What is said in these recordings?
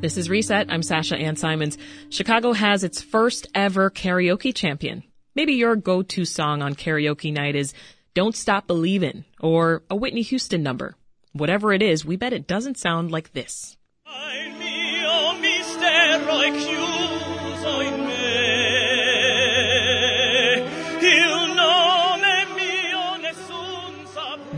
This is Reset. I'm Sasha Ann Simons. Chicago has its first ever karaoke champion. Maybe your go-to song on karaoke night is Don't Stop Believin' or a Whitney Houston number. Whatever it is, we bet it doesn't sound like this.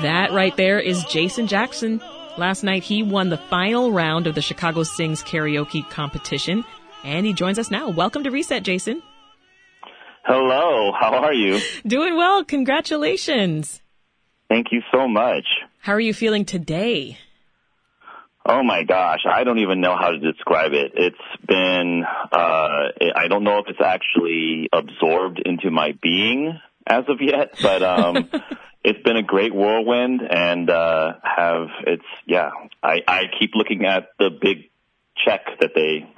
That right there is Jason Jackson. Last night he won the final round of the Chicago Sings karaoke competition and he joins us now. Welcome to Reset, Jason. Hello, how are you? Doing well. Congratulations. Thank you so much. How are you feeling today? Oh my gosh, I don't even know how to describe it. It's been, uh, I don't know if it's actually absorbed into my being as of yet, but, um, it's been a great whirlwind and, uh, have, it's, yeah, I, I keep looking at the big check that they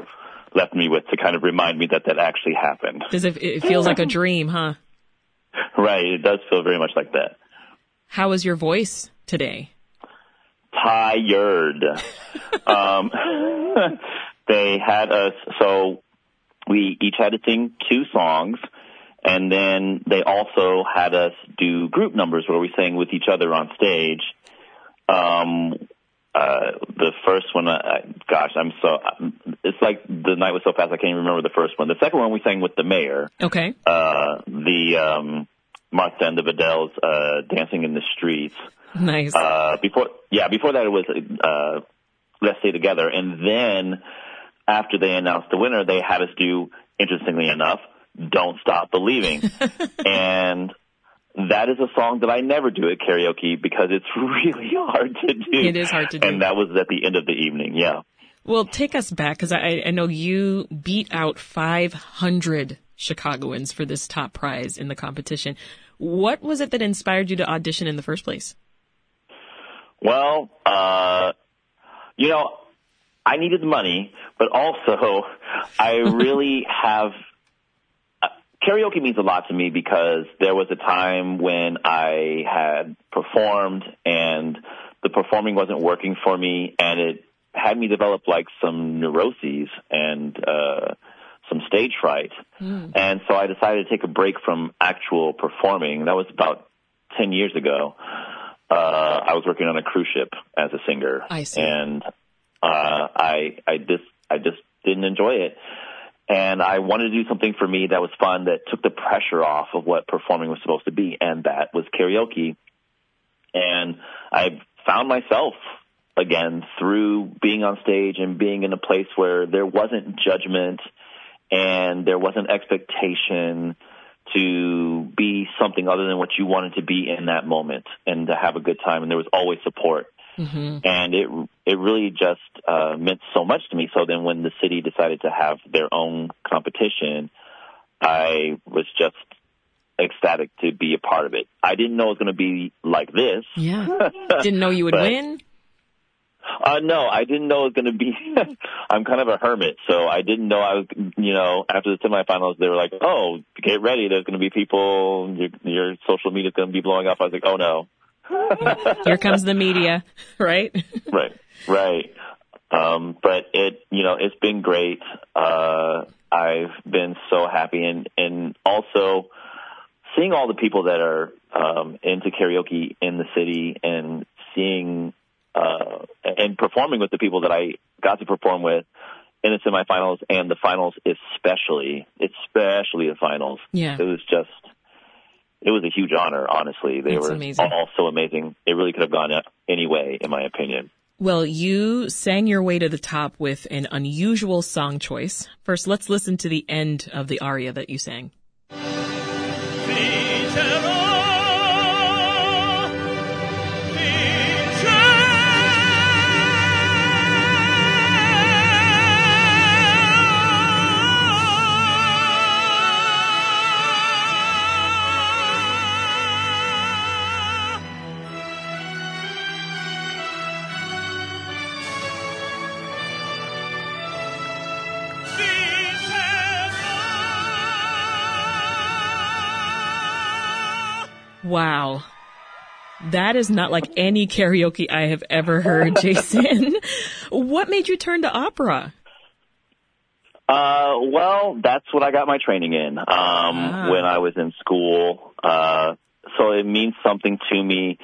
left me with to kind of remind me that that actually happened. because it, it feels like a dream, huh? Right. It does feel very much like that. How is your voice today? Tired. um, they had us, so we each had to sing two songs and then they also had us do group numbers where we sang with each other on stage. Um, uh, the first one, uh, gosh, I'm so, it's like the night was so fast I can't even remember the first one. The second one we sang with the mayor. Okay. Uh, the, um, Martha and the Vandellas, uh, dancing in the streets. Nice. Uh, before, yeah, before that it was, uh, Let's Stay Together. And then after they announced the winner, they had us do, interestingly enough, Don't Stop Believing. and that is a song that I never do at karaoke because it's really hard to do. It is hard to do. And that was at the end of the evening, yeah. Well, take us back because I, I know you beat out 500 Chicagoans for this top prize in the competition. What was it that inspired you to audition in the first place? Well, uh, you know, I needed money, but also I really have karaoke means a lot to me because there was a time when I had performed and the performing wasn't working for me and it had me develop like some neuroses and uh some stage fright. Mm. And so I decided to take a break from actual performing. That was about 10 years ago. Uh I was working on a cruise ship as a singer. I see. And uh I I just I just didn't enjoy it and I wanted to do something for me that was fun that took the pressure off of what performing was supposed to be, and that was karaoke. And I found myself again through being on stage and being in a place where there wasn't judgment and there wasn't expectation to be something other than what you wanted to be in that moment and to have a good time and there was always support Mm-hmm. And it it really just uh, meant so much to me. So then, when the city decided to have their own competition, I was just ecstatic to be a part of it. I didn't know it was going to be like this. Yeah, didn't know you would but, win. Uh, no, I didn't know it was going to be. I'm kind of a hermit, so I didn't know I was. You know, after the semifinals, they were like, "Oh, get ready. There's going to be people. Your, your social media is going to be blowing up." I was like, "Oh no." Here comes the media, right? right, right. Um, but it, you know, it's been great. Uh, I've been so happy and, and also seeing all the people that are, um, into karaoke in the city and seeing, uh, and performing with the people that I got to perform with in the semifinals and the finals especially, especially the finals. Yeah. It was just, it was a huge honor, honestly. They That's were amazing. all so amazing. It really could have gone any way, in my opinion. Well, you sang your way to the top with an unusual song choice. First, let's listen to the end of the aria that you sang. Wow. That is not like any karaoke I have ever heard, Jason. what made you turn to opera? Uh, well, that's what I got my training in um, ah. when I was in school. Uh, so it means something to me.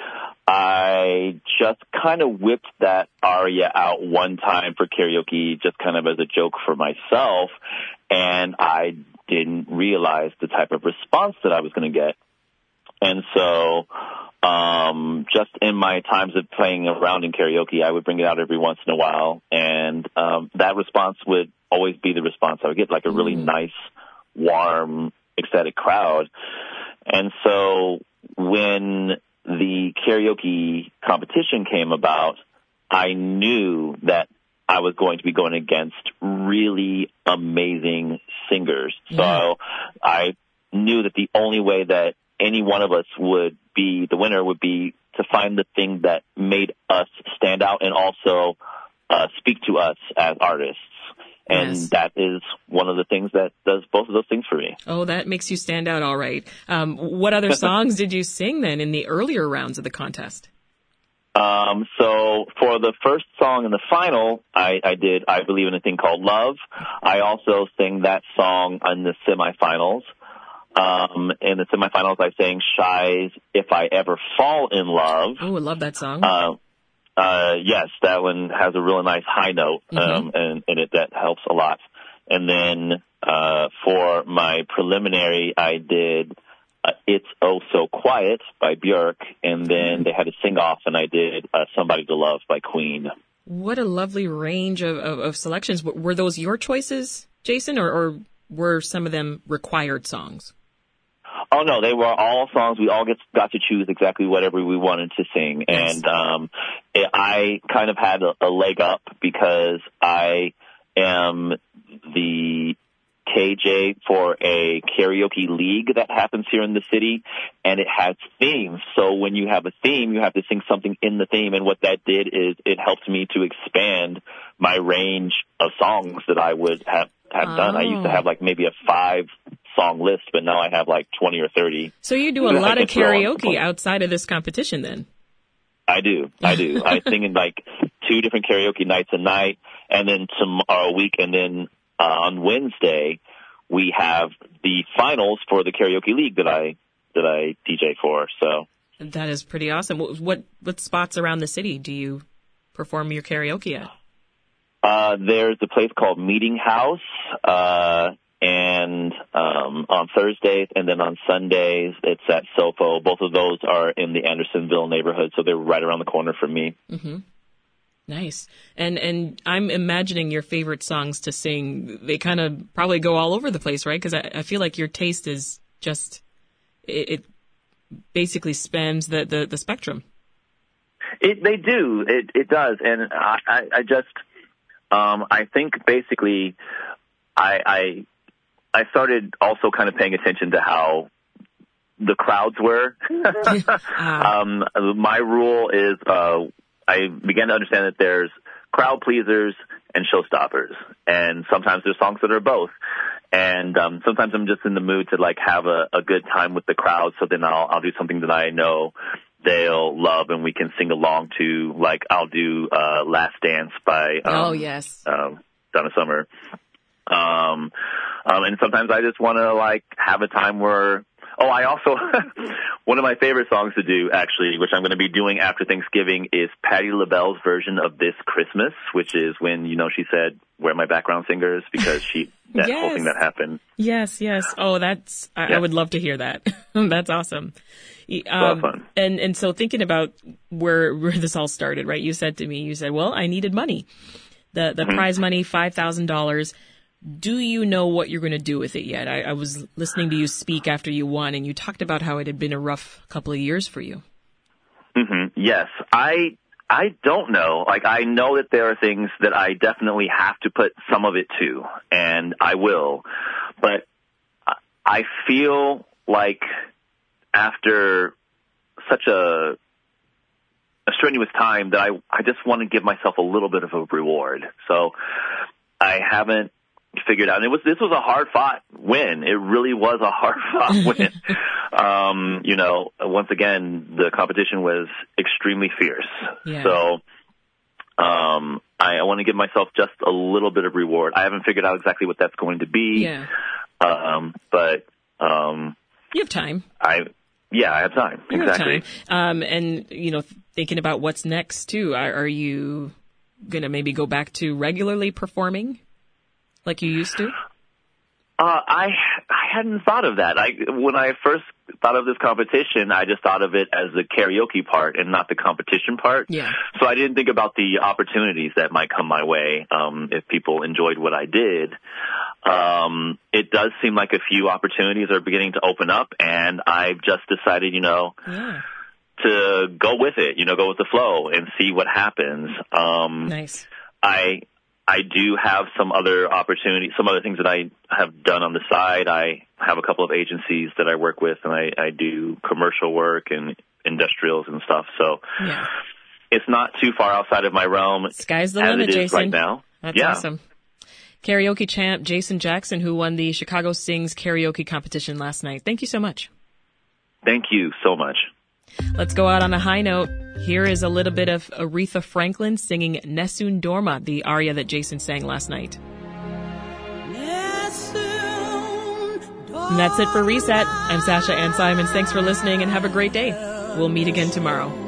I just kind of whipped that aria out one time for karaoke, just kind of as a joke for myself, and I didn't realize the type of response that I was going to get. And so, um, just in my times of playing around in karaoke, I would bring it out every once in a while, and um, that response would always be the response I would get, like a really mm. nice, warm, ecstatic crowd. And so when the karaoke competition came about, I knew that I was going to be going against really amazing singers. Yeah. So I knew that the only way that any one of us would be the winner would be to find the thing that made us stand out and also uh, speak to us as artists. And yes. that is one of the things that does both of those things for me. Oh, that makes you stand out all right. Um, what other songs did you sing then in the earlier rounds of the contest? Um, so for the first song in the final, I, I did I Believe in a Thing Called Love. I also sang that song in the semifinals. Um, in the semifinals, I sang Shai's If I Ever Fall in Love. Oh, I love that song. Uh, uh, yes, that one has a really nice high note, mm-hmm. um, mm-hmm. and, and it, that helps a lot. And then, uh, for my preliminary, I did, uh, It's Oh So Quiet by Björk, and then they had a sing off, and I did, uh, Somebody to Love by Queen. What a lovely range of, of, of selections. Were those your choices, Jason, or, or were some of them required songs? Oh no, they were all songs. We all get got to choose exactly whatever we wanted to sing, yes. and um, it, I kind of had a, a leg up because I am the KJ for a karaoke league that happens here in the city and it has themes. So when you have a theme, you have to sing something in the theme. And what that did is it helped me to expand my range of songs that I would have, have oh. done. I used to have like maybe a five song list, but now I have like 20 or 30. So you do a lot of karaoke outside of this competition then? I do. I do. I sing in like two different karaoke nights a night and then tomorrow a week and then uh, on Wednesday we have the finals for the karaoke league that I that I DJ for. So that is pretty awesome. What what, what spots around the city do you perform your karaoke at? Uh, there's a place called Meeting House, uh, and um, on Thursdays, and then on Sundays it's at Sofo. Both of those are in the Andersonville neighborhood, so they're right around the corner from me. Mm-hmm. Nice. And and I'm imagining your favorite songs to sing. They kind of probably go all over the place, right? Because I, I feel like your taste is just it, it basically spans the, the, the spectrum. It they do. It it does, and I I, I just um I think basically I I I started also kind of paying attention to how the crowds were. um, my rule is uh, I began to understand that there's crowd pleasers and showstoppers, and sometimes there's songs that are both. And um, sometimes I'm just in the mood to like have a, a good time with the crowd, so then I'll I'll do something that I know they'll love and we can sing along to. Like I'll do uh, "Last Dance" by um, oh yes um, Donna Summer. Um, um, and sometimes I just want to like have a time where Oh, I also one of my favorite songs to do actually, which I'm going to be doing after Thanksgiving, is Patti LaBelle's version of "This Christmas," which is when you know she said, "Where my background singers?" because she that yes. whole thing that happened. Yes, yes. Oh, that's I, yeah. I would love to hear that. that's awesome. Um, fun. And and so thinking about where where this all started, right? You said to me, you said, "Well, I needed money." The the mm-hmm. prize money, five thousand dollars do you know what you're going to do with it yet? I, I, was listening to you speak after you won, and you talked about how it had been a rough couple of years for you. Mm-hmm. Yes, I I don't know. Like I know that there are things that I definitely have to put some of it to, and I will. But I feel like after such a a strenuous time that I I just want to give myself a little bit of a reward. So I haven't figured out. And it was this was a hard fought win. It really was a hard fought win. um, you know, once again, the competition was extremely fierce. Yeah. So, um, I, I want to give myself just a little bit of reward. I haven't figured out exactly what that's going to be. Yeah. Um, but um, You have time. I, yeah, I have time. You have exactly. time. Um, and, you know, thinking about what's next too. Are, are you to maybe go back to regularly performing like you used to? Uh, I I hadn't thought of that. I when I first thought of this competition, I just thought of it as the karaoke part and not the competition part. Yeah. So I didn't think about the opportunities that might come my way um, if people enjoyed what I did. Um, it does seem like a few opportunities are beginning to open up, and I've just decided, you know, Yeah. to go with it. You know, go with the flow and see what happens. Um, Nice. I I do have some other opportunities, some other things that I have done on the side. I have a couple of agencies that I work with, and I, I do commercial work and industrials and stuff. So Yeah. it's not too far outside of my realm Sky's the limit, Jason. right now. That's yeah. awesome. Karaoke champ Jason Jackson, who won the Chicago Sings karaoke competition last night. Thank you so much. Thank you so much. Let's go out on a high note. Here is a little bit of Aretha Franklin singing Nessun Dorma, the aria that Jason sang last night. And that's it for Reset. I'm Sasha Ann Simons. Thanks for listening and have a great day. We'll meet again tomorrow.